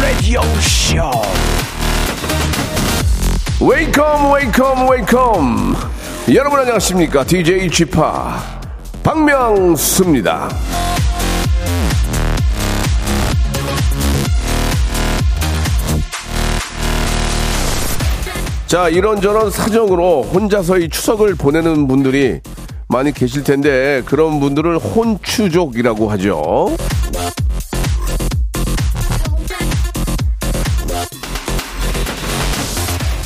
Radio Show. Welcome, welcome, welcome. 여러분 안녕하십니까? DJ Chip 박명수입니다. 자, 이런저런 사정으로 혼자서 이 추석을 보내는 분들이 많이 계실 텐데 그런 분들을 혼추족이라고 하죠.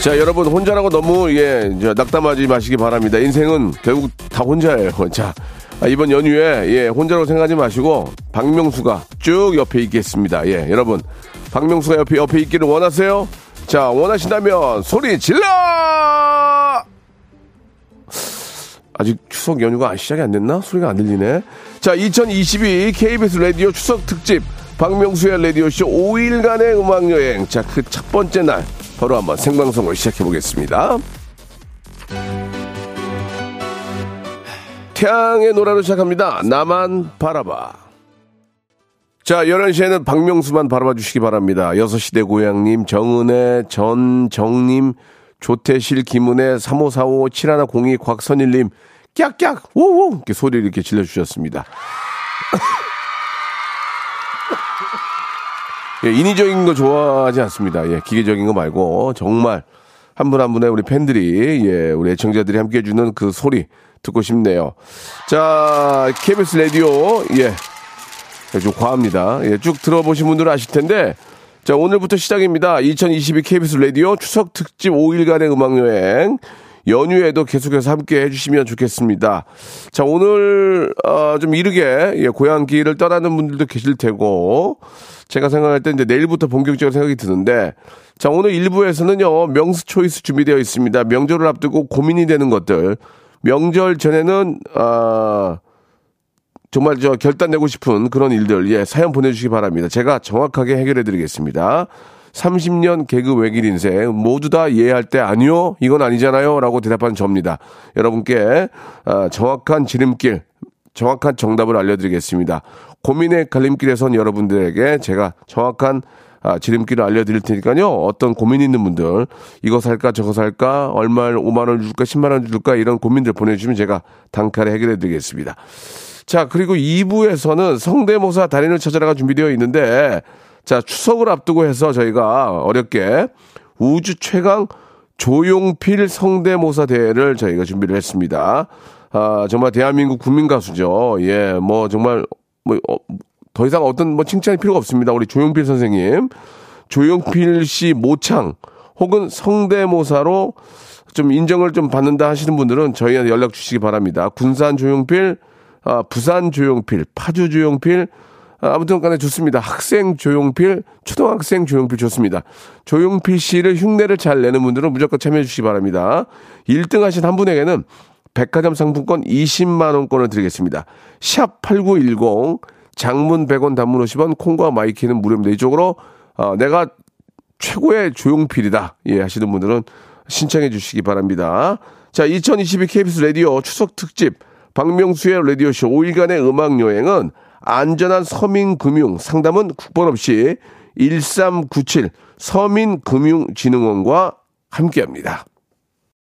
자, 여러분 혼자라고 너무 예, 저, 낙담하지 마시기 바랍니다. 인생은 결국 다 혼자예요. 자, 아, 이번 연휴에 예, 혼자라고 생각하지 마시고 박명수가 쭉 옆에 있겠습니다. 예, 여러분 박명수가 옆에 옆에 있기를 원하세요? 자, 원하신다면 소리 질러! 아직 추석 연휴가 시작이 안 됐나? 소리가 안 들리네. 자, 2022 KBS 라디오 추석 특집 박명수의 라디오쇼 5일간의 음악여행. 자, 그 첫 번째 날 바로 한번 생방송을 시작해 보겠습니다. 태양의 노래로 시작합니다. 나만 바라봐. 자, 11시에는 박명수만 바라봐 주시기 바랍니다. 6시대 고향님, 정은혜, 전정님, 조태실, 김은혜, 3545, 7102, 곽선일님, 깍깍, 오오! 이렇게 소리를 이렇게 질러주셨습니다. 예, 인위적인 거 좋아하지 않습니다. 예, 기계적인 거 말고, 정말, 한 분 한 분의 우리 팬들이, 예, 우리 애청자들이 함께 해주는 그 소리 듣고 싶네요. 자, KBS 라디오, 예, 네, 좀 과합니다. 예, 쭉 들어보신 분들은 아실 텐데, 자, 오늘부터 시작입니다. 2022 KBS 라디오 추석 특집 5일간의 음악 여행. 연휴에도 계속해서 함께 해주시면 좋겠습니다. 자, 오늘, 어, 좀 이르게, 예, 고향길을 떠나는 분들도 계실 테고, 제가 생각할 때 이제 내일부터 본격적으로 생각이 드는데, 자, 오늘 1부에서는요, 명수 초이스 준비되어 있습니다. 명절을 앞두고 고민이 되는 것들. 명절 전에는, 아, 정말 저 결단 내고 싶은 그런 일들, 예, 사연 보내주시기 바랍니다. 제가 정확하게 해결해 드리겠습니다. 30년 개그 외길 인생 모두 다 이해할 때 아니요 이건 아니잖아요 라고 대답한 저입니다 여러분께 아, 정확한 지름길 정확한 정답을 알려드리겠습니다 고민의 갈림길에선 여러분들에게 제가 정확한 아, 지름길을 알려드릴 테니까요. 어떤 고민 있는 분들, 이거 살까, 저거 살까, 얼마를 5만원 줄까, 10만원 줄까, 이런 고민들 보내주시면 제가 단칼에 해결해 드리겠습니다. 자, 그리고 2부에서는 성대모사 달인을 찾아라가 준비되어 있는데, 자, 추석을 앞두고 해서 저희가 어렵게 우주 최강 조용필 성대모사 대회를 저희가 준비를 했습니다. 아, 정말 대한민국 국민 가수죠. 예, 뭐 정말 뭐, 어, 더 이상 어떤 뭐 칭찬이 필요가 없습니다. 우리 조용필 선생님. 조용필 씨 모창 혹은 성대모사로 좀 인정을 좀 받는다 하시는 분들은 저희한테 연락 주시기 바랍니다. 군산 조용필, 아, 부산 조용필, 파주 조용필, 아, 아무튼 간에 좋습니다. 학생 조용필, 초등학생 조용필 좋습니다. 조용필 씨를 흉내를 잘 내는 분들은 무조건 참여해 주시기 바랍니다. 1등 하신 한 분에게는 백화점 상품권 20만 원권을 드리겠습니다. 샵 8910, 장문 100원, 단문 50원, 콩과 마이케이는 무료입니다. 이쪽으로, 어, 내가 최고의 조용필이다. 예, 하시는 분들은 신청해 주시기 바랍니다. 자, 2022 KBS 라디오 추석 특집 박명수의 라디오쇼 5일간의 음악 여행은 안전한 서민금융 상담은 국번 없이 1397 서민금융진흥원과 함께합니다.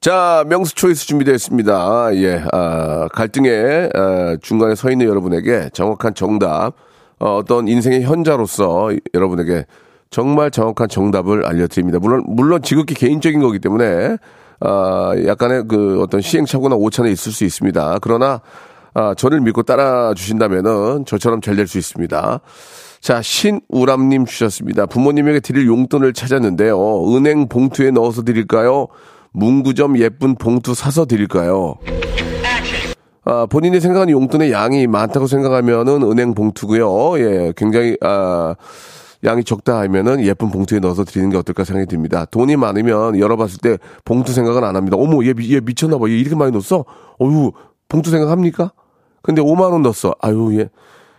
자, 명수 초이스 준비되어 있습니다. 예, 아, 갈등의 아, 중간에 서 있는 여러분에게 정확한 정답, 어, 어떤 인생의 현자로서 여러분에게 정말 정확한 정답을 알려드립니다. 물론, 물론 지극히 개인적인 거기 때문에, 아, 약간의 그 어떤 시행착오나 오차는 있을 수 있습니다. 그러나, 아, 저를 믿고 따라 주신다면은 저처럼 잘 될 수 있습니다. 자, 신우람님 주셨습니다. 부모님에게 드릴 용돈을 찾았는데요. 은행 봉투에 넣어서 드릴까요? 문구점 예쁜 봉투 사서 드릴까요? 아, 본인이 생각하는 용돈의 양이 많다고 생각하면은 은행 봉투고요. 예, 굉장히 아, 양이 적다 하면은 예쁜 봉투에 넣어서 드리는 게 어떨까 생각이 듭니다. 돈이 많으면 열어봤을 때 봉투 생각은 안 합니다. 어머, 얘, 얘 미쳤나 봐. 얘 이렇게 많이 넣었어? 어유 봉투 생각합니까? 근데 5만 원 넣었어. 아유, 얘,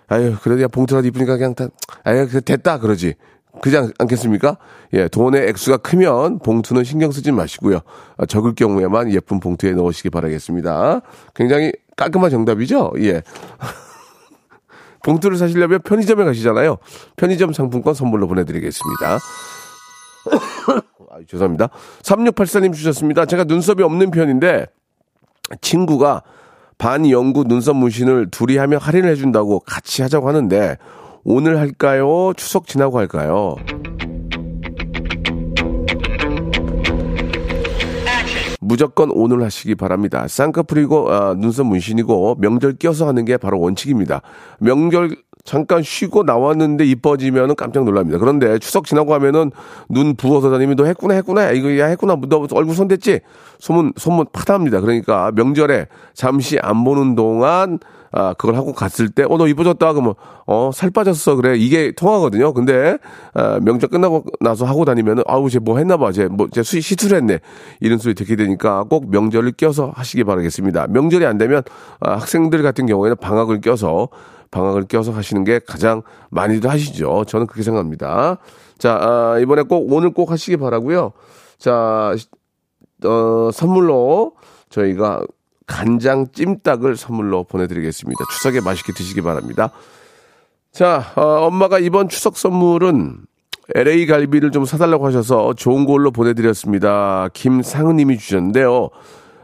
아유, 그래도 야 봉투라도 이쁘니까 그냥 다, 아유, 그 됐다 그러지. 그지 않 겠습니까? 예, 돈의 액수가 크면 봉투는 신경 쓰지 마시고요. 아, 적을 경우에만 예쁜 봉투에 넣으시기 바라겠습니다. 굉장히 깔끔한 정답이죠? 예. 봉투를 사시려면 편의점에 가시잖아요. 편의점 상품권 선물로 보내드리겠습니다. 아, 죄송합니다. 3684님 주셨습니다. 제가 눈썹이 없는 편인데 친구가 반영구 눈썹 문신을 둘이 하면 할인을 해준다고 같이 하자고 하는데 오늘 할까요? 추석 지나고 할까요? 무조건 오늘 하시기 바랍니다. 쌍꺼풀이고 아, 눈썹 문신이고 명절 껴서 하는 게 바로 원칙입니다. 명절 잠깐 쉬고 나왔는데 이뻐지면 깜짝 놀랍니다. 그런데 추석 지나고 하면은 눈 부어서 다니면 너 했구나 했구나 이거 야 했구나 너 얼굴 손댔지 소문 소문 파다합니다. 그러니까 명절에 잠시 안 보는 동안 아, 그걸 하고 갔을 때, 어, 너 이뻐졌다. 그러면, 어, 살 빠졌어. 그래. 이게 통하거든요. 근데, 아, 명절 끝나고 나서 하고 다니면은, 아우, 쟤 뭐 했나봐. 쟤 뭐, 쟤 수시, 시투를 했네. 이런 소리 듣게 되니까 꼭 명절을 껴서 하시기 바라겠습니다. 명절이 안 되면, 아, 학생들 같은 경우에는 방학을 껴서, 방학을 껴서 하시는 게 가장 많이들 하시죠. 저는 그렇게 생각합니다. 자, 아, 이번에 꼭, 오늘 꼭 하시기 바라고요 자, 어, 선물로 저희가 간장 찜닭을 선물로 보내드리겠습니다. 추석에 맛있게 드시기 바랍니다. 자, 어, 엄마가 이번 추석 선물은 LA 갈비를 좀 사달라고 하셔서 좋은 걸로 보내드렸습니다. 김상은님이 주셨는데요.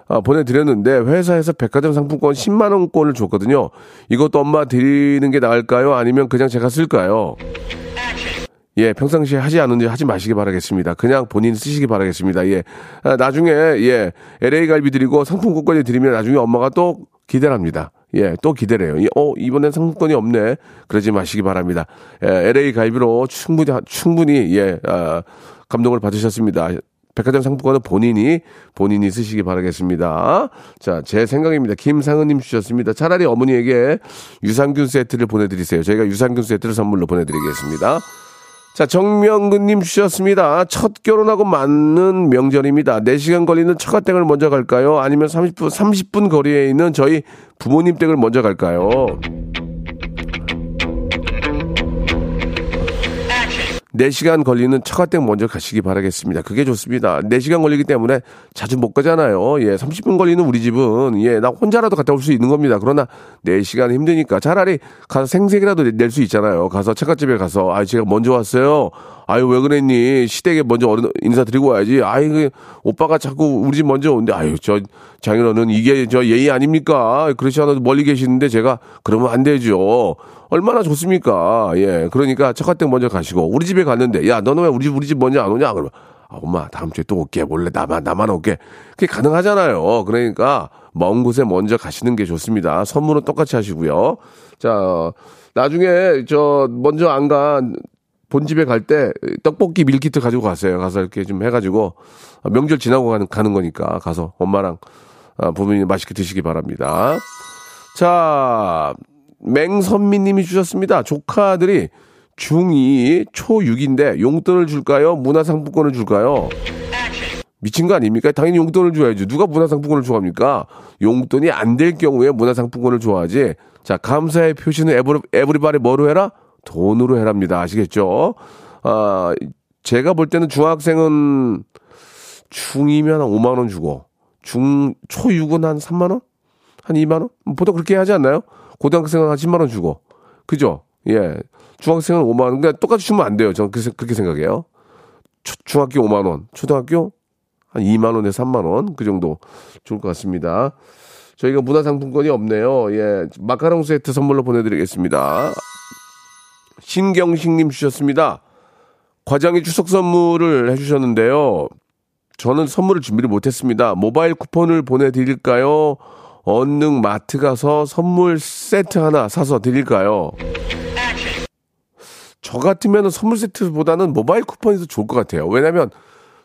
아, 보내드렸는데 회사에서 백화점 상품권 10만 원권을 줬거든요. 이것도 엄마 드리는 게 나을까요? 아니면 그냥 제가 쓸까요? 예, 평상시에 하지 않는지 하지 마시기 바라겠습니다. 그냥 본인 쓰시기 바라겠습니다. 예. 아, 나중에, 예, LA 갈비 드리고 상품권까지 드리면 나중에 엄마가 또 기대를 합니다. 예, 또 기대래요. 어, 이번엔 상품권이 없네. 그러지 마시기 바랍니다. 예, LA 갈비로 충분히, 충분히, 예, 아, 감동을 받으셨습니다. 백화점 상품권은 본인이, 본인이 쓰시기 바라겠습니다. 자, 제 생각입니다. 김상은님 주셨습니다. 차라리 어머니에게 유산균 세트를 보내드리세요. 저희가 유산균 세트를 선물로 보내드리겠습니다. 자, 정명근님 주셨습니다. 첫 결혼하고 맞는 명절입니다. 4시간 걸리는 처가댁을 먼저 갈까요? 아니면 30분, 30분 거리에 있는 저희 부모님 댁을 먼저 갈까요? 4시간 걸리는 처가댁 먼저 가시기 바라겠습니다. 그게 좋습니다. 4시간 걸리기 때문에 자주 못 가잖아요. 예, 30분 걸리는 우리 집은, 예, 나 혼자라도 갔다 올 수 있는 겁니다. 그러나 4시간 힘드니까 차라리 가서 생색이라도 낼 수 있잖아요. 가서 처갓집에 가서, 아, 제가 먼저 왔어요. 아유, 왜 그랬니? 시댁에 먼저 어른 인사드리고 와야지. 아이, 그, 오빠가 자꾸 우리 집 먼저 오는데, 아유, 저, 장인어른, 이게 저 예의 아닙니까? 그렇지 않아도 멀리 계시는데 제가, 그러면 안 되죠. 얼마나 좋습니까? 예. 그러니까 첫갓댁 먼저 가시고, 우리 집에 갔는데, 야, 너는 왜 우리 집, 우리 집 먼저 안 오냐? 그러면, 아, 엄마, 다음 주에 또 올게. 몰래 나만, 나만 올게. 그게 가능하잖아요. 그러니까, 먼 곳에 먼저 가시는 게 좋습니다. 선물은 똑같이 하시고요. 자, 나중에, 저, 먼저 안 간, 본집에 갈 때 떡볶이 밀키트 가지고 가세요. 가서 이렇게 좀 해가지고 명절 지나고 가는, 가는 거니까 가서 엄마랑 아, 부모님 맛있게 드시기 바랍니다. 자, 맹선미 님이 주셨습니다. 조카들이 중2, 초6인데 용돈을 줄까요? 문화상품권을 줄까요? 미친 거 아닙니까? 당연히 용돈을 줘야죠. 누가 문화상품권을 좋아합니까? 용돈이 안 될 경우에 문화상품권을 좋아하지. 자, 감사의 표시는 every, everybody 뭐로 해라? 돈으로 해랍니다. 아시겠죠? 아, 제가 볼 때는 중학생은 중2면 한 5만 원 주고, 중, 초6은 한 3만 원? 한 2만 원? 보통 그렇게 하지 않나요? 고등학생은 한 10만 원 주고. 그죠? 예. 중학생은 5만 원. 그러니까 똑같이 주면 안 돼요. 저는 그렇게 생각해요. 초, 중학교 5만 원, 초등학교 한 2만 원에서 3만 원. 그 정도 좋을 것 같습니다. 저희가 문화상품권이 없네요. 예. 마카롱 세트 선물로 보내드리겠습니다. 신경식님 주셨습니다. 과장이 추석 선물을 해주셨는데요. 저는 선물을 준비를 못했습니다. 모바일 쿠폰을 보내드릴까요? 언능 마트 가서 선물 세트 하나 사서 드릴까요? 저 같으면 선물 세트보다는 모바일 쿠폰이 더 좋을 것 같아요. 왜냐면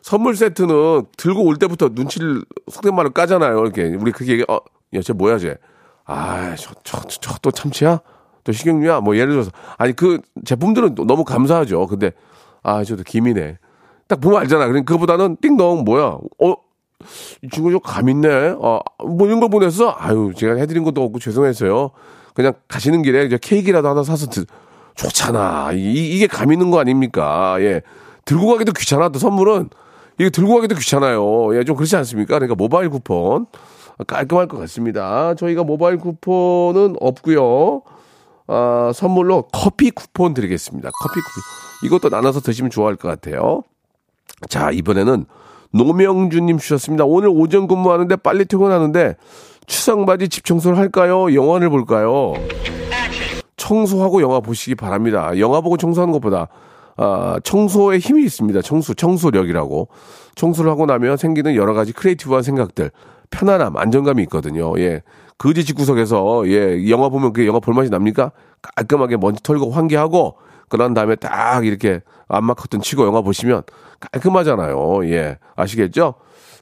선물 세트는 들고 올 때부터 눈치를 속된 말을 까잖아요. 이렇게 우리 그게 어, 야, 쟤 뭐야 쟤? 아, 저, 저, 저, 또 참치야? 또 식용유야? 뭐 예를 들어서. 아니, 그 제품들은 너무 감사하죠. 근데, 아, 저도 김이네. 딱 보면 알잖아. 그러니까 그거보다는 띵동, 뭐야? 어, 이 친구 좀 감 있네. 어, 뭐 이런 걸 보냈어? 아유, 제가 해드린 것도 없고 죄송했어요. 그냥 가시는 길에 이제 케이크라도 하나 사서 드, 좋잖아. 이, 이게 감 있는 거 아닙니까? 예. 들고 가기도 귀찮아. 또 선물은 이게 들고 가기도 귀찮아요. 예, 좀 그렇지 않습니까? 그러니까 모바일 쿠폰 깔끔할 것 같습니다. 저희가 모바일 쿠폰은 없고요. 아, 선물로 커피 쿠폰 드리겠습니다. 커피 쿠폰. 이것도 나눠서 드시면 좋아할 것 같아요. 자, 이번에는 노명준님 주셨습니다. 오늘 오전 근무하는데 빨리 퇴근하는데 추석맞이 집 청소를 할까요? 영화를 볼까요? 청소하고 영화 보시기 바랍니다. 영화 보고 청소하는 것보다 아, 청소에 힘이 있습니다. 청소, 청소력이라고. 청소를 하고 나면 생기는 여러 가지 creative한 생각들, 편안함, 안정감이 있거든요. 예. 그지 집구석에서, 예, 영화 보면 그 영화 볼맛이 납니까? 깔끔하게 먼지 털고 환기하고, 그런 다음에 딱 이렇게 암막 커튼 치고 영화 보시면 깔끔하잖아요. 예. 아시겠죠?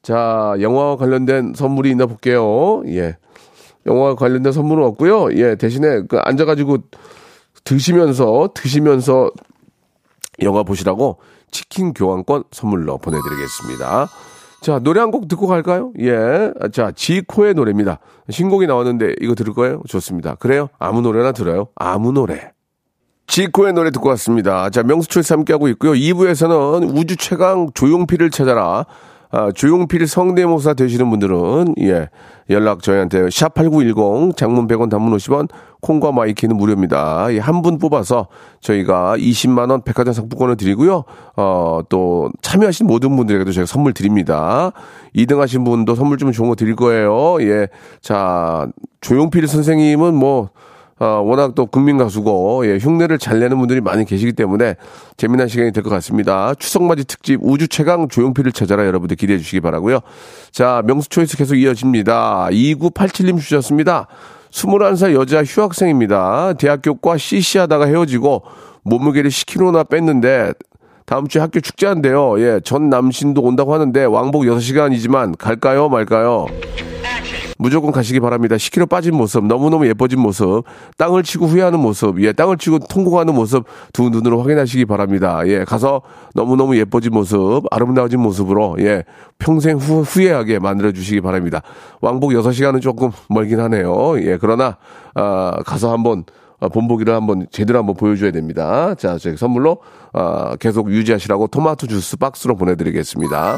자, 영화와 관련된 선물이 있나 볼게요. 예. 영화와 관련된 선물은 없고요. 예, 대신에 그 앉아가지고 드시면서, 드시면서 영화 보시라고 치킨 교환권 선물로 보내드리겠습니다. 자, 노래 한 곡 듣고 갈까요? 예. 자, 지코의 노래입니다. 신곡이 나왔는데 이거 들을 거예요? 좋습니다. 그래요? 아무 노래나 들어요? 아무 노래. 지코의 노래 듣고 왔습니다. 자, 명수초에서 함께하고 있고요. 2부에서는 우주 최강 조용필을 찾아라. 아, 조용필 성대모사 되시는 분들은, 예, 연락 저희한테 샵8910 장문 100원 단문 50원 콩과 마이케이는 무료입니다. 예, 한 분 뽑아서 저희가 20만 원 백화점 상품권을 드리고요. 어, 또 참여하신 모든 분들에게도 저희가 선물 드립니다. 2등 하신 분도 선물 좀 좋은 거 드릴 거예요. 예. 자, 조용필 선생님은 뭐, 어, 워낙 또 국민 가수고, 예, 흉내를 잘 내는 분들이 많이 계시기 때문에 재미난 시간이 될 것 같습니다. 추석맞이 특집 우주 최강 조용필을 찾아라 여러분들 기대해 주시기 바라고요 자, 명수 초이스 계속 이어집니다. 2987님 주셨습니다. 21살 여자 휴학생입니다. 대학교과 CC 하다가 헤어지고 몸무게를 10kg나 뺐는데 다음 주에 학교 축제한대요. 예, 전 남친도 온다고 하는데 왕복 6시간이지만 갈까요, 말까요? 무조건 가시기 바랍니다. 10kg 빠진 모습, 너무너무 예뻐진 모습, 땅을 치고 후회하는 모습, 예, 땅을 치고 통곡하는 모습 두 눈으로 확인하시기 바랍니다. 예, 가서 너무너무 예뻐진 모습, 아름다워진 모습으로, 예, 평생 후, 후회하게 만들어 주시기 바랍니다. 왕복 6시간은 조금 멀긴 하네요. 예, 그러나, 아, 가서 한번 어, 본보기를 한번 제대로 한번 보여줘야 됩니다. 자, 저희 선물로 어, 계속 유지하시라고 토마토 주스 박스로 보내드리겠습니다.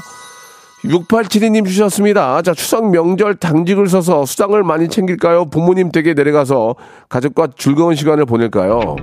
6872님 주셨습니다. 자, 추석 명절 당직을 서서 수당을 많이 챙길까요? 부모님 댁에 내려가서 가족과 즐거운 시간을 보낼까요?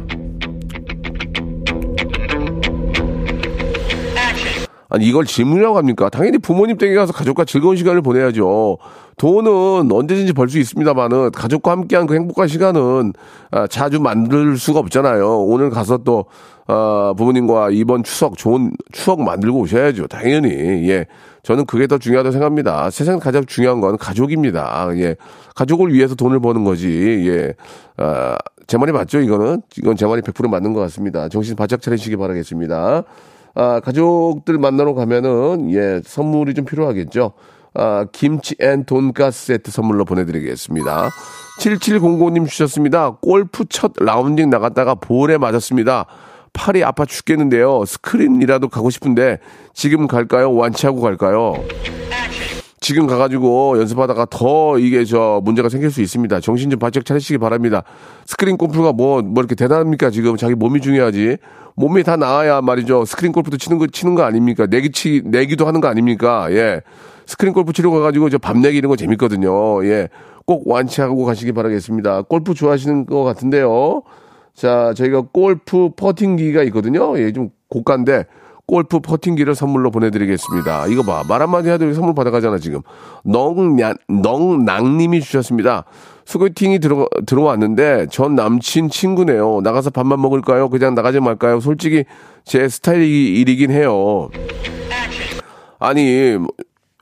아니, 이걸 질문이라고 합니까? 당연히 부모님 댁에 가서 가족과 즐거운 시간을 보내야죠. 돈은 언제든지 벌 수 있습니다만은 가족과 함께한 그 행복한 시간은 아, 자주 만들 수가 없잖아요. 오늘 가서 또 아, 부모님과 이번 추석 좋은 추억 만들고 오셔야죠. 당연히 예. 저는 그게 더 중요하다고 생각합니다. 세상 가장 중요한 건 가족입니다. 예. 가족을 위해서 돈을 버는 거지. 예. 아, 제 말이 맞죠? 이거는 이건 제 말이 100% 맞는 것 같습니다. 정신 바짝 차리시기 바라겠습니다. 아, 가족들 만나러 가면은 예 선물이 좀 필요하겠죠. 아, 김치 and 돈가스 세트 선물로 보내드리겠습니다. 7705님 주셨습니다. 골프 첫 라운딩 나갔다가 볼에 맞았습니다. 팔이 아파 죽겠는데요. 스크린이라도 가고 싶은데 지금 갈까요? 완치하고 갈까요? 지금 가가지고 연습하다가 더 이게 저 문제가 생길 수 있습니다. 정신 좀 바짝 차리시기 바랍니다. 스크린 골프가 뭐, 뭐 이렇게 대단합니까? 지금 자기 몸이 중요하지. 몸이 다 나아야 말이죠. 스크린 골프도 치는 거, 치는 거 아닙니까? 내기 치, 내기도 하는 거 아닙니까? 예. 스크린 골프 치러 가가지고 저 밥 내기 이런 거 재밌거든요. 예. 꼭 완치하고 가시기 바라겠습니다. 골프 좋아하시는 것 같은데요. 자, 저희가 골프 퍼팅기가 있거든요. 예, 좀 고가인데 골프 퍼팅기를 선물로 보내드리겠습니다. 이거 봐. 말 한마디 해도 선물 받아가잖아, 지금. 넝냥, 넝낭님이 주셨습니다. 소개팅이 들어, 들어왔는데 전 남친 친구네요. 나가서 밥만 먹을까요? 그냥 나가지 말까요? 솔직히 제 스타일이긴 해요. 아니,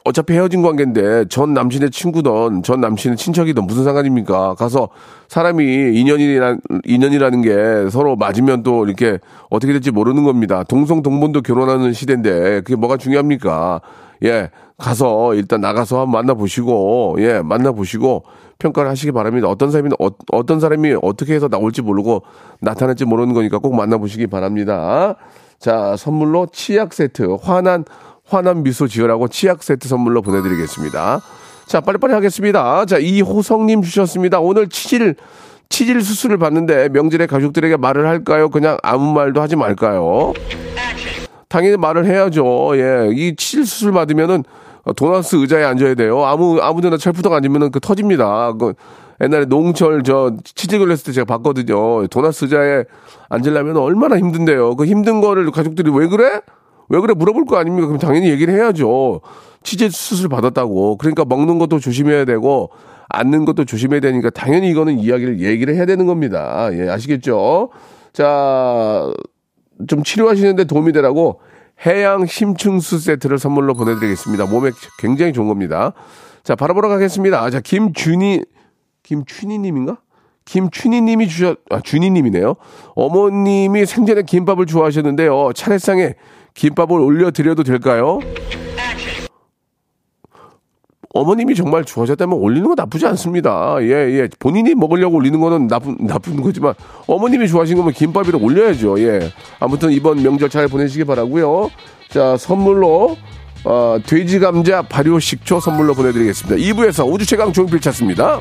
어차피 헤어진 관계인데 전 남친의 친구든 전 남친의 친척이든 무슨 상관입니까? 가서 사람이 인연이라 인연이라는 게 서로 맞으면 또 이렇게 어떻게 될지 모르는 겁니다. 동성 동본도 결혼하는 시대인데 그게 뭐가 중요합니까? 예, 가서 일단 나가서 한번 만나보시고 예 만나보시고 평가를 하시기 바랍니다. 어떤 사람이 어, 떤 사람이 어떻게 해서 나올지 모르고 나타날지 모르는 거니까 꼭 만나보시기 바랍니다. 자 선물로 치약 세트 화난 화난 미소 지으라고 치약 세트 선물로 보내드리겠습니다. 자, 빨리빨리 하겠습니다. 자, 이호성님 주셨습니다. 오늘 치질, 치질 수술을 받는데 명절에 가족들에게 말을 할까요? 그냥 아무 말도 하지 말까요? 당연히 말을 해야죠. 예. 이 치질 수술 받으면은 도나스 의자에 앉아야 돼요. 아무, 아무 데나 철푸덕 앉으면은 그 터집니다. 그 옛날에 농철 저 치질 걸렸을 때 제가 봤거든요. 도나스 의자에 앉으려면 얼마나 힘든데요. 그 힘든 거를 가족들이 왜 그래? 왜 그래 물어볼 거 아닙니까? 그럼 당연히 얘기를 해야죠. 치질 수술 받았다고. 그러니까 먹는 것도 조심해야 되고 앉는 것도 조심해야 되니까 당연히 이거는 이야기를 얘기를 해야 되는 겁니다. 예, 아시겠죠? 자, 좀 치료하시는데 도움이 되라고 해양 심층수 세트를 선물로 보내드리겠습니다. 몸에 굉장히 좋은 겁니다. 자, 바로 보러 가겠습니다. 자, 김준희, 김춘희님인가? 김춘희님이 주셨, 아, 준희님이네요. 어머님이 생전에 김밥을 좋아하셨는데요. 차례상에 김밥을 올려드려도 될까요? 어머님이 정말 좋아하셨다면 올리는 건 나쁘지 않습니다. 예, 예. 본인이 먹으려고 올리는 거는 나쁜, 나쁜 거지만 어머님이 좋아하신 거면 김밥이라 올려야죠. 예. 아무튼 이번 명절 잘 보내시기 바라고요 자, 선물로, 어, 돼지 감자 발효 식초 선물로 보내드리겠습니다. 2부에서 우주 최강 조용필 찾습니다.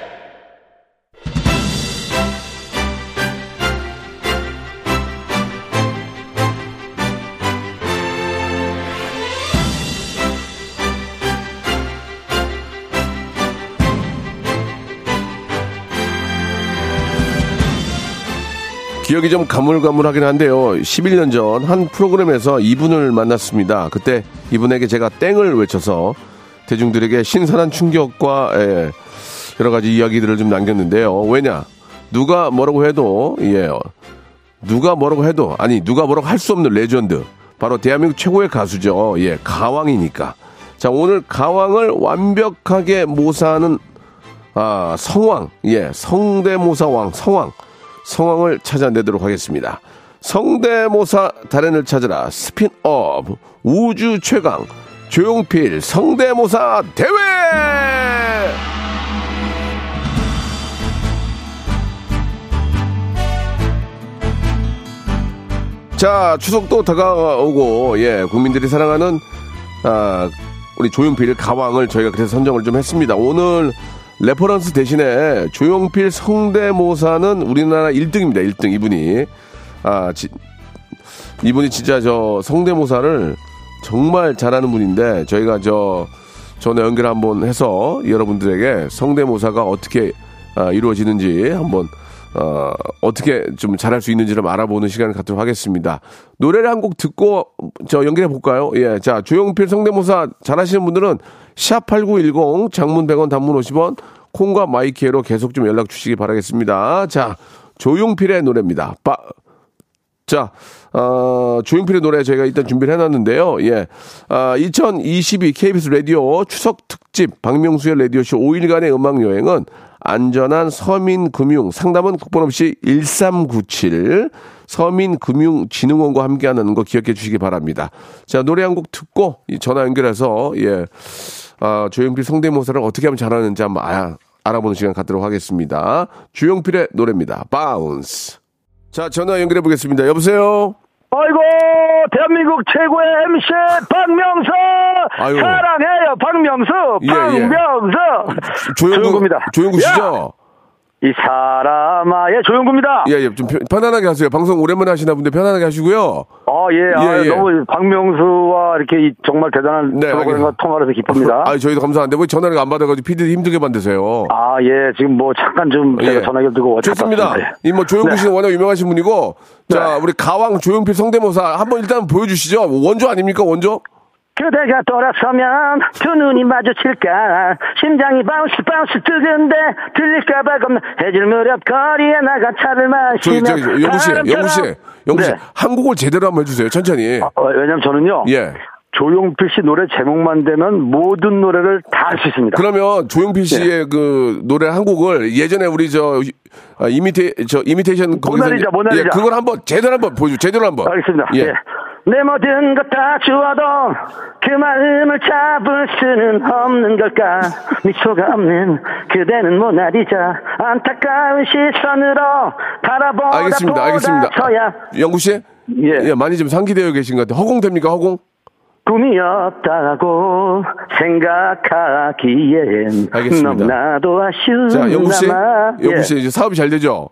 기억이 좀 가물가물하긴 한데요. 11년 전 한 프로그램에서 이분을 만났습니다. 그때 이분에게 제가 땡을 외쳐서 대중들에게 신선한 충격과 예, 여러 가지 이야기들을 좀 남겼는데요. 왜냐? 누가 뭐라고 해도 예. 누가 뭐라고 해도 아니 누가 뭐라고 할 수 없는 레전드. 바로 대한민국 최고의 가수죠. 예, 가왕이니까. 자, 오늘 가왕을 완벽하게 모사하는 아, 성왕. 예, 성대모사왕, 성왕. 성황을 찾아내도록 하겠습니다. 성대모사 달인을 찾으라. 스핀업 우주 최강 조용필 성대모사 대회! 자 추석도 다가오고 예 국민들이 사랑하는 아 우리 조용필 가왕을 저희가 그래서 선정을 좀 했습니다. 오늘 reference 대신에 조용필 성대모사는 우리나라 1등입니다. 1등 이분이 아 지, 이분이 진짜 저 성대모사를 정말 잘하는 분인데 저희가 저 전에 연결 한번 해서 여러분들에게 성대모사가 어떻게 아, 이루어지는지 한번 어, 어떻게 좀 잘할 수 있는지 를 알아보는 시간을 갖도록 하겠습니다. 노래를 한 곡 듣고 저 연결해 볼까요? 예. 자, 조용필 성대모사 잘하시는 분들은 샵8910 장문 100원 단문 50원 콩과 마이키에로 계속 좀 연락 주시기 바라겠습니다. 자, 조용필의 노래입니다. 빠, 자, 어, 조용필의 노래 저희가 일단 준비를 해놨는데요. 예. 아, 2022 KBS 라디오 추석 특집 박명수의 라디오쇼 5일간의 음악 여행은 안전한 서민금융 상담은 국번 없이 1397 서민금융진흥원과 함께하는 거 기억해 주시기 바랍니다. 자, 노래 한 곡 듣고 전화 연결해서 예. 아, 조용필 성대모사를 어떻게 하면 잘하는지 한번 아, 알아보는 시간 갖도록 하겠습니다. 주용필의 노래입니다. 바운스. 자, 전화 연결해 보겠습니다. 여보세요? 아이고, 대한민국 최고의 MC 박명수! 아유. 사랑해요, 박명수! 예, 박명수! 예. 조용구, 조용구 씨죠? 이 사람아, 예, 조영구입니다. 예, 예, 좀 편- 편안하게 하세요. 방송 오랜만에 하시나 본데 편안하게 하시고요. 어, 예, 아, 예, 예. 너무 박명수와 이렇게 이 정말 대단한 네, 프로그램과 알겠- 통화를 해서 기쁩니다. 아, 저희도 감사한데 왜 전화를 안 받아가지고 피디 힘들게 만드세요. 아, 예, 지금 뭐 잠깐 좀 제가 예. 전화기를 들고 왔다 좋습니다. 갔습니다. 예. 이뭐 조영구 네. 씨는 워낙 유명하신 분이고, 자, 우리 가왕 조용필 성대모사 한번 일단 보여주시죠. 원조 아닙니까, 원조? 그대가 돌아서면 두 눈이 마주칠까 심장이 bounce bounce 두근대 들릴까봐 겁나 해질 무렵 거리에 나가 차를 저기, 마시며 저기, 영구 씨, 영구 씨, 영구 씨, 네. 한국을 제대로 한번 해주세요. 천천히. 어, 왜냐면 저는요 예. 조용필 씨 노래 제목만 되면 모든 노래를 다 할 수 있습니다 그러면 조용필 네. 씨의 그 노래 한 곡을 예전에 우리 저 아, 이미테 저 이미테이션 거기서 모나리자, 모나리자. 예, 그걸 한번 제대로 한번 보여줘. 제대로 한번. 알겠습니다 예. 예. 내 모든 것 다 주어도 그 마음을 잡을 수는 없는 걸까 미소가 없는 그대는 모나리자 안타까운 시선으로 바라보다 알겠습니다. 알겠습니다. 보다서야 영구 씨? 예. 예, 많이 좀 상기되어 계신 것 같아요. 허공됩니까, 허공? 꿈이었다고 생각하기엔 알겠습니다. 너무나도 아쉬운 자, 영구 씨. 영구 예, 씨 이제 사업이 잘 되죠?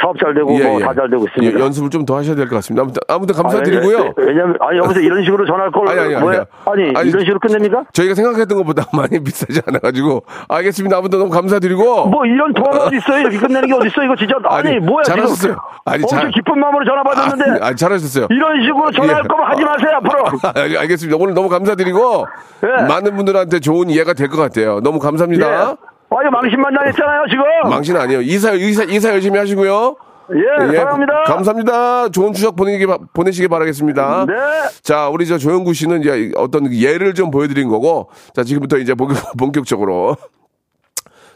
사업 잘 되고 뭐다잘 되고 있습니다. 예, 연습을 좀 더 하셔야 될 것 같습니다. 아무튼, 아무튼 아, 감사드리고요. 예, 예, 왜냐면 아니 여기서 이런 식으로 전화할 걸 아니, 아니, 아니? 아니, 아니, 이런 식으로 끝냅니까? 저희가 생각했던 것보다 많이 비싸지 않아 가지고. 알겠습니다. 아무튼 너무 감사드리고. 뭐 이런 통화가 어디 있어요? 이렇게 끝내는 게 어디 있어? 이거 진짜 아니, 아니, 뭐야 잘하셨어요. 아니, 엄청 잘- 기쁜 마음으로 전화 받았는데 아니, 아니, 잘하셨어요. 이런 식으로 전화할 예. 거면 하지 마세요 앞으로. 알- 알겠습니다. 오늘 너무 감사드리고 예. 많은 분들한테 좋은 이해가 될 것 같아요. 너무 감사합니다. 예. 아유 망신만 당했잖아요 지금. 망신 아니에요. 이사 이사 이사 열심히 하시고요. 예, 사랑합니다. 감사합니다. 좋은 추석 보내기 바- 보내시기 바라겠습니다. 네. 자, 우리 저 조영구 씨는 이제 어떤 예를 좀 보여드린 거고, 자 지금부터 이제 본격, 본격 적으로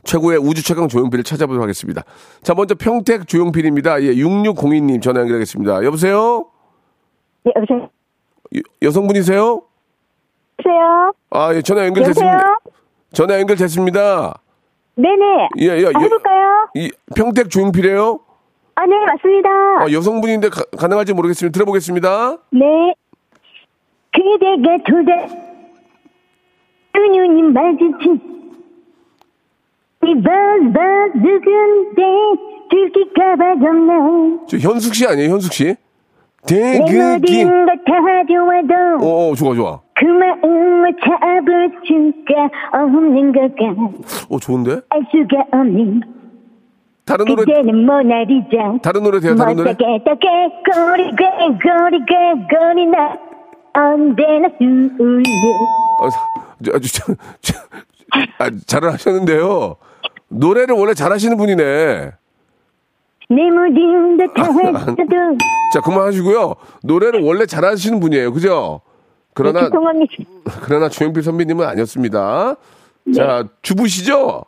최고의 우주 최강 조용필을 찾아보도록 하겠습니다. 자, 먼저 평택 조용필입니다. 예, 6602님 전화 연결하겠습니다. 여보세요? 예, 여보세요? 여- 여성분이세요? 여보세요? 아, 예, 전화 연결됐습니다. 여보세요? 전화 연결됐습니다. 네네. 예, 예, 아, 해볼까요? 이 평택 조용필이에요? 아, 네, 맞습니다. 아, 여성분인데 가, 가능할지 모르겠습니다. 들어보겠습니다. 네. 그대가 두 눈이 마주친, 이 바바 누군데, 들킬까봐 겁나. 저 현숙 씨 아니에요, 현숙 씨? 좋아도, 어, 어, 좋아, 좋아. 그 마음을 잡을 수가 없는 걸까. 어, 좋은데? 알 수가 없는, 다른 노래, 그대는 모나리자. 다른 노래 돼요, 다른 노래? 못하게 게 꼬리게 꼬리게 꼬리나 언제나 술래 어, 저, 저, 저, 저, 아, 잘을 하셨는데요. 노래를 원래 잘하시는 분이네. 내 모든 다 했어도 자, 그만하시고요. 노래를 원래 잘하시는 분이에요. 그죠? 그러나, 죄송합니다 그러나 조영필 선배님은 아니었습니다. 자, 주부시죠?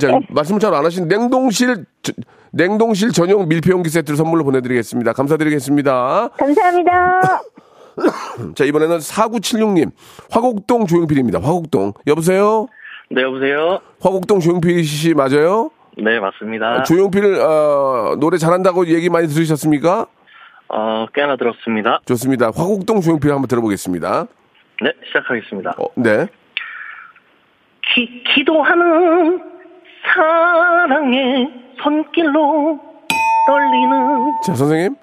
자, 말씀을 잘안 하신 냉동실, 저- 냉동실 전용 밀폐용기 세트를 선물로 보내드리겠습니다. 감사드리겠습니다. 감사합니다 자, 이번에는 4976님. 화곡동 조용필입니다. 화곡동. 여보세요? 네, 여보세요? 화곡동 조용필 씨 맞아요? 네, 맞습니다. 조용필, 어, 노래 잘한다고 얘기 많이 들으셨습니까? 어, 꽤나 들었습니다. 좋습니다. 화곡동 조용필 한번 들어보겠습니다. 네, 시작하겠습니다. 어, 네. 기, 기도하는 사랑의 손길로 떨리는. 자, 선생님.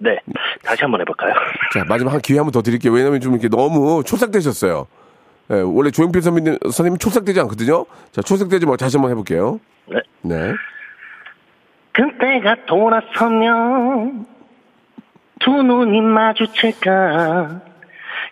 네, 다시 한번 해볼까요? 자, 마지막 한 기회 한번 더 드릴게요. 왜냐면 좀 이렇게 너무 초삭되셨어요. 예, 원래 조용필 선배님, 선생님 초삭되지 않거든요. 자, 초삭되지 말고 다시 한번 해볼게요. 네. 네. 그대가 돌아서면 두 눈이 마주칠까.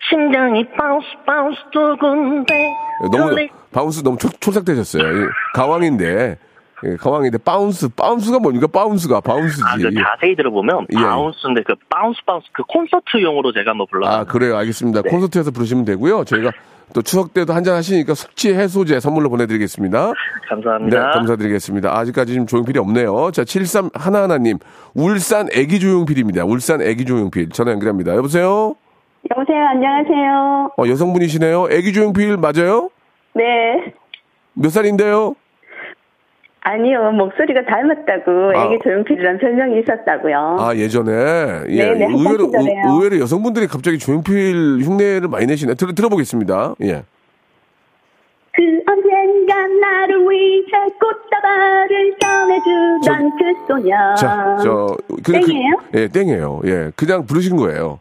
심장이 bounce bounce 두근대. 너무, bounce 너무 촐, 촐싹대셨어요. 예, 가왕인데, 예, 가왕인데, bounce, bounce가 뭡니까? bounce가, bounce지. 아, 그 자세히 들어보면 예. bounce인데 그 bounce bounce 그 콘서트용으로 제가 한번 불러. 아, 그래요. 알겠습니다. 네. 콘서트에서 부르시면 되고요. 저희가 또 추석 때도 한잔 하시니까 숙취 해소제 선물로 보내드리겠습니다. 네, 감사합니다. 감사드리겠습니다. 아직까지 지금 조용필이 없네요. 자, 73 하나하나님. 울산 애기 조용필입니다. 울산 애기 조용필. 전화 연결합니다. 여보세요? 여보세요 안녕하세요 어, 여성분이시네요. 애기 조용필 맞아요? 네 몇 살인데요? 아니요 목소리가 닮았다고 아. 애기 조용필이라는 별명이 있었다고요 아, 예전에. 예. 네, 네, 의외로. 의- 의외로 여성분들이 갑자기 조용필 흉내를 많이 내시네. 들, 들어보겠습니다. 예. 그 언젠가 나를 위해 꽃다발을 전해주던 그 소녀. 자, 저 그냥 땡이에요? 그, 예, 땡이에요. 예, 그냥 부르신 거예요.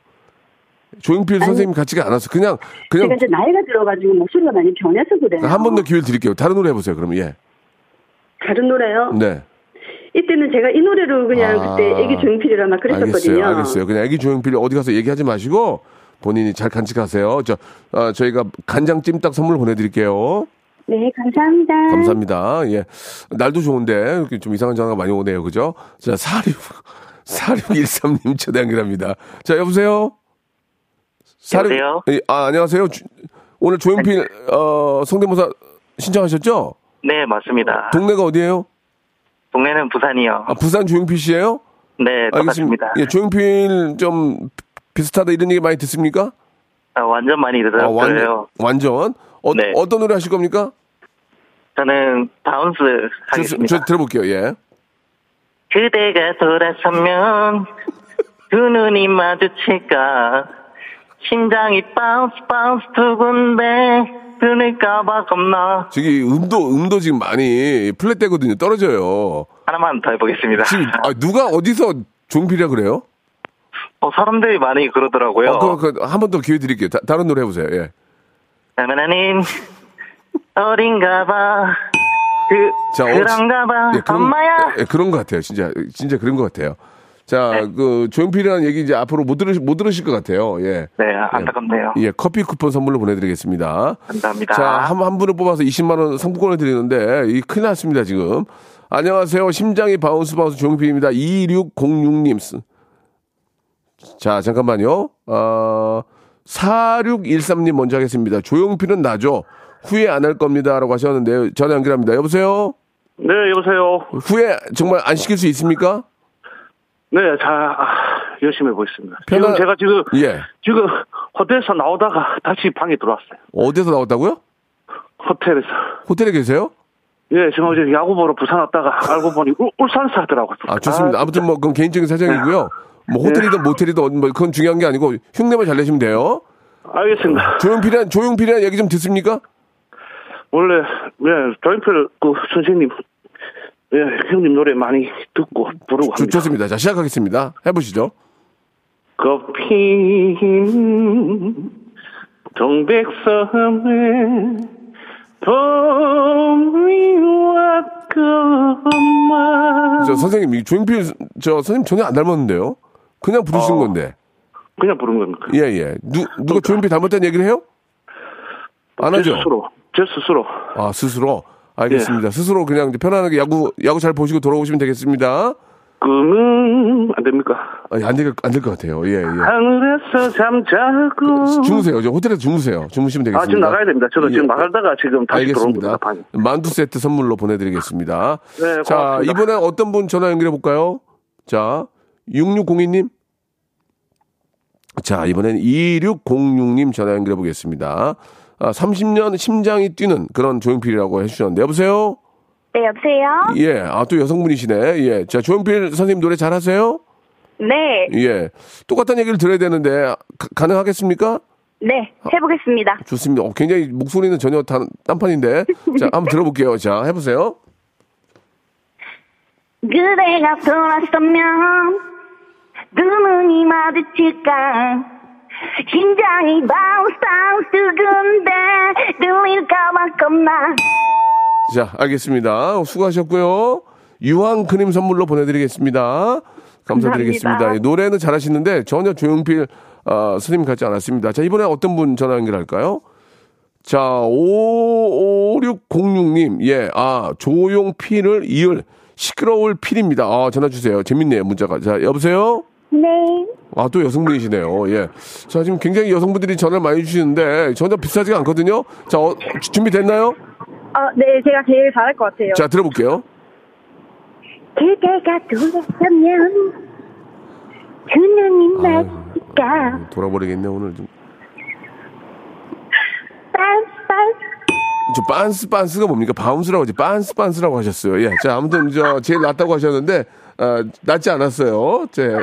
조용필 선생님 같지가 않았어. 그냥 그냥 제가 이제 나이가 들어가지고 목소리가 많이 변해서 그래요. 한 번 더 기회 를 드릴게요. 다른 노래 해보세요. 그러면 예. 다른 노래요? 네. 이때는 제가 이 노래로 그냥 아. 그때 애기 조용필이라 막 그랬었거든요. 알겠어요. 알겠어요. 그냥 애기 조용필 어디 가서 얘기하지 마시고 본인이 잘 간직하세요. 저 아, 저희가 간장 찜닭 선물 보내드릴게요. 네, 감사합니다. 감사합니다. 예. 날도 좋은데 이렇게 좀 이상한 전화가 많이 오네요. 그죠? 자, 46, 4613님 전화 연결합니다. 자, 여보세요? 여보세요? 예, 아, 안녕하세요. 주- 오늘 조용필, 어, 성대모사 신청하셨죠? 네, 맞습니다. 동네가 어디예요? 동네는 부산이요. 아, 부산 조용필 씨예요 네, 똑같습니다. 예, 조용필 좀 비슷하다 이런 얘기 많이 듣습니까? 아, 완전 많이 아, 들었어요. 완전, 완전. 어, 네. 어떤 노래 하실 겁니까? 저는 bounce 저, 하겠습니다. 저 들어볼게요, 예. 그대가 돌아서면 두 눈이 마주칠까 심장이 bounce bounce 두근대 들을까봐 겁나 저기 음도 음도 지금 많이 플랫 되거든요. 떨어져요. 하나만 더 해보겠습니다. 지금 아, 누가 어디서 종필이라 그래요? 어, 사람들이 많이 그러더라고요. 어, 그, 그, 한번 더 기회 드릴게요. 다, 다른 노래 해보세요. 예. 나나나는 어딘가봐 그 자, 어, 그런가봐 예, 그런, 엄마야 예, 그런 것 같아요. 진짜 진짜 그런 것 같아요. 자, 네. 그 조용필이라는 얘기 이제 앞으로 못 들으실 못 들으실 것 같아요. 예. 네 안타깝네요. 예, 커피 쿠폰 선물로 보내드리겠습니다. 감사합니다. 자, 한, 한 분을 뽑아서 20만 원 상품권을 드리는데, 이 큰일 났습니다, 지금. 안녕하세요. 심장이 bounce bounce 조용필입니다. 2606님. 자, 잠깐만요. 어, 4613님 먼저 하겠습니다. 조용필은 나죠. 후회 안 할 겁니다. 라고 하셨는데, 전화 연결합니다. 여보세요? 네, 여보세요. 후회 정말 안 시킬 수 있습니까? 네, 자, 아, 열심히 해보겠습니다. 편안- 지금 제가 지금, 예. 지금 호텔에서 나오다가 다시 방에 들어왔어요. 어디서 나왔다고요? 호텔에서. 호텔에 계세요? 예, 지금 어제 야구 보러 부산 왔다가 알고 보니 울, 울산에서 하더라고요. 아, 좋습니다. 아 무튼 뭐, 그건 개인적인 사정이고요. 뭐, 네. 호텔이든 모텔이든 뭐, 그건 중요한 게 아니고, 흉내만 잘 내시면 돼요. 알겠습니다. 조용필이란, 조용필이란 얘기 좀 듣습니까? 원래, 예, 조인필 그 선생님, 예, 형님 노래 많이 듣고 부르고 좋, 합니다. 좋습니다. 자, 시작하겠습니다. 해보시죠. 꽃핀 동백섬에 봄이 왔구만 저, 선생님, 이 조용필, 저, 선생님 전혀 안 닮았는데요? 그냥 부르시는 어. 건데. 그냥 부른 겁니다. 예, 예. 누, 누가 조용필 닮았다는 얘기를 해요? 안제 하죠? 스스로 제 스스로 아, 스스로? 알겠습니다. 예. 스스로 그냥 편안하게 야구, 야구 잘 보시고 돌아오시면 되겠습니다. 꿈은 안 됩니까? 아니, 안 될, 안될 것 같아요. 예, 예. 하늘에서 잠자고 주무세요. 저 호텔에서 주무세요. 주무시면 되겠습니다. 아 지금 나가야 됩니다. 저도 예. 지금 나가다가 지금 다시 알겠습니다. 만두 세트 선물로 보내드리겠습니다. 네, 자, 고맙습니다. 이번엔 어떤 분 전화 연결해 볼까요? 자, 6602님. 자, 이번엔 2606님 전화 연결해 보겠습니다. 아, 30년 심장이 뛰는 그런 조용필이라고 해주셨는데, 여보세요? 네, 여보세요? 예, 아, 또 여성분이시네. 예. 자, 조용필 선생님 노래 잘하세요? 네, 예. 똑같은 얘기를 들어야 되는데, 가, 가능하겠습니까? 네, 해보겠습니다. 좋습니다. 어, 굉장히 목소리는 전혀 단, 딴판인데. 자, 한번 들어볼게요. 자, 해보세요. 그대가 돌아서면 두 눈이 마주칠까 심장이 bounce bounce 두근대 들릴까봐 겁나 자, 알겠습니다. 수고하셨고요. 유황 크림 선물로 보내드리겠습니다. 감사드리겠습니다. 감사합니다. 예, 노래는 잘하시는데 전혀 조용필 어, 스님 같지 않았습니다. 자, 이번에 어떤 분 전화 연결할까요? 자, 5606님, 예, 아, 조용필을 이을 시끄러울 필입니다. 아, 전화 주세요. 재밌네요, 문자가. 자, 여보세요? 네 아, 또 여성분이시네요. 예. 자, 지금 굉장히 여성분들이 전화를 많이 주시는데 전혀 비슷하지가 않거든요. 자, 어, 주- 준비됐나요? 어, 네, 제가 제일 잘할 것 같아요. 자, 들어볼게요. 그대가 돌아서면 두 눈이 마주칠까 돌아버리겠네, 오늘 좀. bounce 저 빤스 빤스가 뭡니까? bounce라고 하지. 빤스 빤스라고 하셨어요. 예. 자, 아무튼 저 제일 낫다고 하셨는데 어, 낫지 않았어요. 제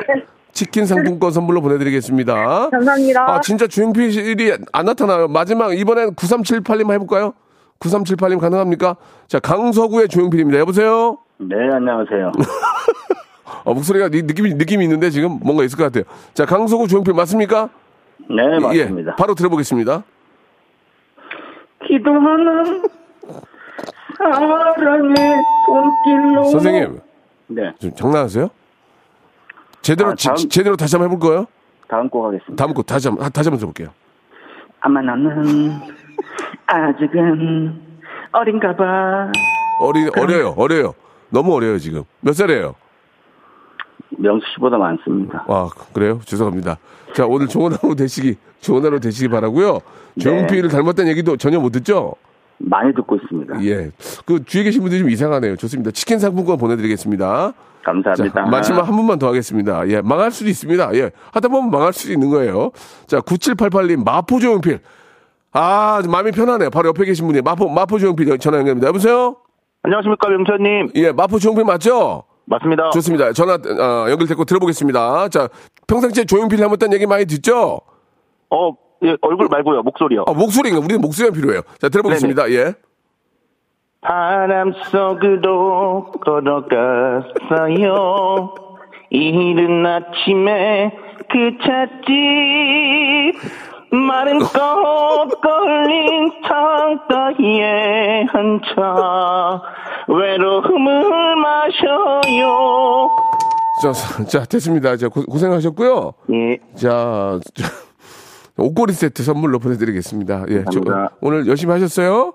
치킨 상품권 선물로 보내드리겠습니다. 감사합니다. 아, 진짜 조용필이 안 나타나요. 마지막 이번엔 9378님 해볼까요? 9378님 가능합니까? 자, 강서구의 조용필입니다. 여보세요? 네, 안녕하세요. 어, 목소리가 니- 느낌이, 느낌이 있는데 지금 뭔가 있을 것 같아요. 자, 강서구 조용필 맞습니까? 네, 맞습니다. 예, 바로 들어보겠습니다. 기도하는 사랑의 손길로. 선생님, 네, 좀 장난하세요? 제대로, 아, 지- 다음- 지- 제대로 다시 한번 해볼 거예요? 다음 곡 하겠습니다. 다음 거 다시 한번, 다시 한번 들어볼게요. 아마 나는 아직은 어린가 봐. 어리, 어려요, 어려요. 너무 어려요, 지금. 몇 살이에요? 명수 씨보다 많습니다. 아, 그래요? 죄송합니다. 자, 오늘 좋은 하루 되시기, 좋은 하루 되시기 바라고요 조용필을 닮았다는 얘기도 전혀 못 듣죠? 많이 듣고 있습니다. 예. 그 주위에 계신 분들이 좀 이상하네요. 좋습니다. 치킨 상품권 보내드리겠습니다. 감사합니다. 자, 마지막 한 분만 더 하겠습니다. 예, 망할 수도 있습니다. 예, 하다 보면 망할 수도 있는 거예요. 자, 9788님, 마포 조용필. 아, 마음이 편하네요. 바로 옆에 계신 분이 마포, 마포 조용필 전화 연결입니다. 여보세요? 안녕하십니까 명수님 예, 마포 조용필 맞죠? 맞습니다. 좋습니다. 전화, 어, 연결됐고 들어보겠습니다. 자, 평상시에 조용필 닮았다는 얘기 많이 듣죠? 어 예, 얼굴 말고요 목소리요. 아, 목소리가, 우리는 목소리가 필요해요. 자, 들어보겠습니다. 예. 바람 속으로 걸어갔어요. 이른 아침에 그 찻집 마른 꽃 걸린 창가에 앉아 외로움을 마셔요. 자, 자, 됐습니다. 자, 고, 고생하셨고요. 예, 자, 자, 옷걸이 세트 선물로 보내드리겠습니다. 예, 저. 오늘 열심히 하셨어요?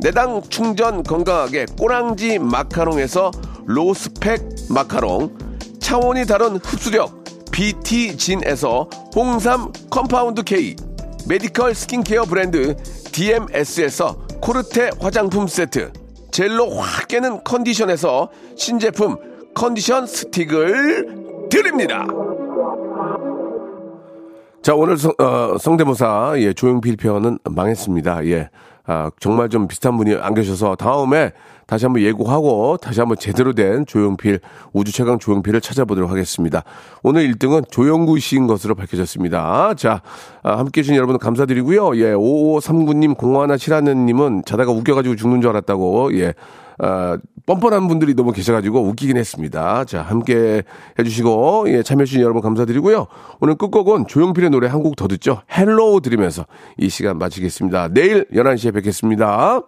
당 충전 건강하게 꼬랑지 마카롱에서 로스펙 마카롱, 차원이 다른 흡수력 BT진에서 홍삼 compound K, medical skincare 브랜드 DMS에서 코르테 화장품 세트, 젤로 확 깨는 컨디션에서 신제품 컨디션 스틱을 드립니다. 자, 오늘 성, 어, 성대모사, 예, 조용필 편은 망했습니다. 예. 아, 정말 좀 비슷한 분이 안 계셔서 다음에 다시 한번 예고하고 다시 한번 제대로 된 조용필, 우주 최강 조용필을 찾아보도록 하겠습니다. 오늘 1등은 조영구 씨인 것으로 밝혀졌습니다. 자, 아, 함께 해주신 여러분 감사드리고요. 예, 5539님, 공화나 실하느님은 자다가 웃겨가지고 죽는 줄 알았다고, 예. 아, 뻔뻔한 분들이 너무 계셔가지고 웃기긴 했습니다. 자, 함께 해주시고, 예, 참여해주신 여러분 감사드리고요. 오늘 끝곡은 조용필의 노래 한 곡 더 듣죠. Hello 들으면서 이 시간 마치겠습니다. 내일 11시에 뵙겠습니다.